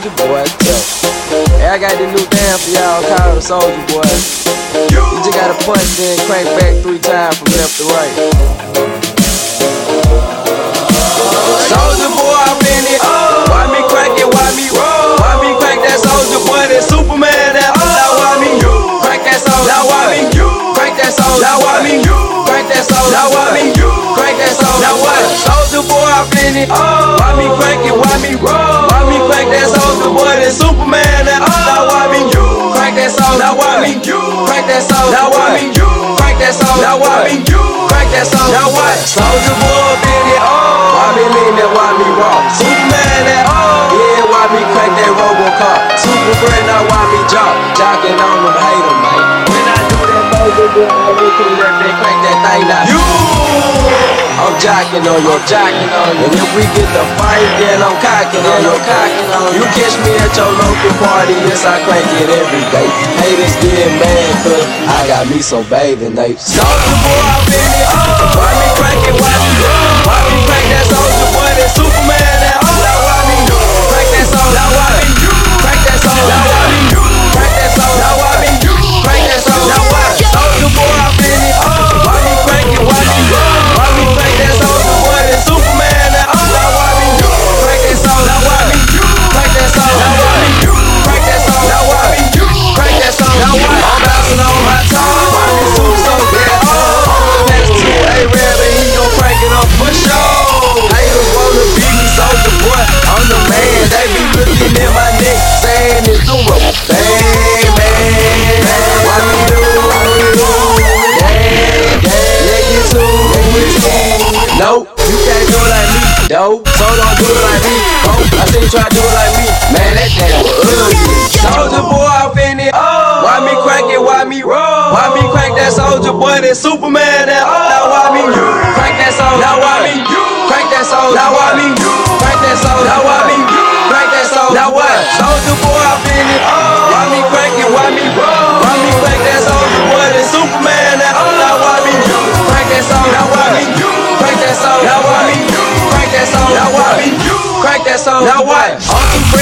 Soulja Boy, tough. Hey, I got this new dance for y'all called the Soulja Boy. You just gotta punch, then crank back three times from left to right. Soulja Boy, I'm in it. Why me crank it? Why me roll? Why me crank that Soulja Boy? That Superman, that now why me crank that Soldier Now why me crank that Soldier Now why me crank that Soldier Now why me crank that Soldier Now what? Soulja Boy, I'm in it. Oh. Why me crank it? Why me roll? Why me crank that Soulja Boy? Oh. Eh, oh. That Superman, that now why me crank that Soldier Now why me crank that Soldier Now why me crank that Soldier Now why me crank that Soldier Now what? Soulja Boy, in it. Why me lean that? Why me roll? Superman, that yeah. Why me crank that Robocop? Super friend, now why me jock? Jocking on them, hate 'em, man. When I do that, Soulja Boy, I make it that they crank that thing now. Jocking on you, jocking on you. And if we get the fight, then I'm cocking on you, cocking on you. Catch me at your local party, yes, I crank it every day. Haters get mad, cause I got me some bathing apes. Soulja Boy, I'm in it. Why me crank it? Why me uh, Why me crank that Nope, you can't do it like me, dope. So don't do it like me, oh. I see you try to do it like me, man. That damn ugly. Soulja Boy, I'm in it. Why me crank it? Why me roll? Why me crank that Soulja Boy? That Superman, that oh. now why me You. crank that soldier? Now why me You. crank that soldier? Now why me You. crank that soldier? Now why me You. crank that soldier? Now what? Soulja Boy, I'm in it. That soldier? Now what?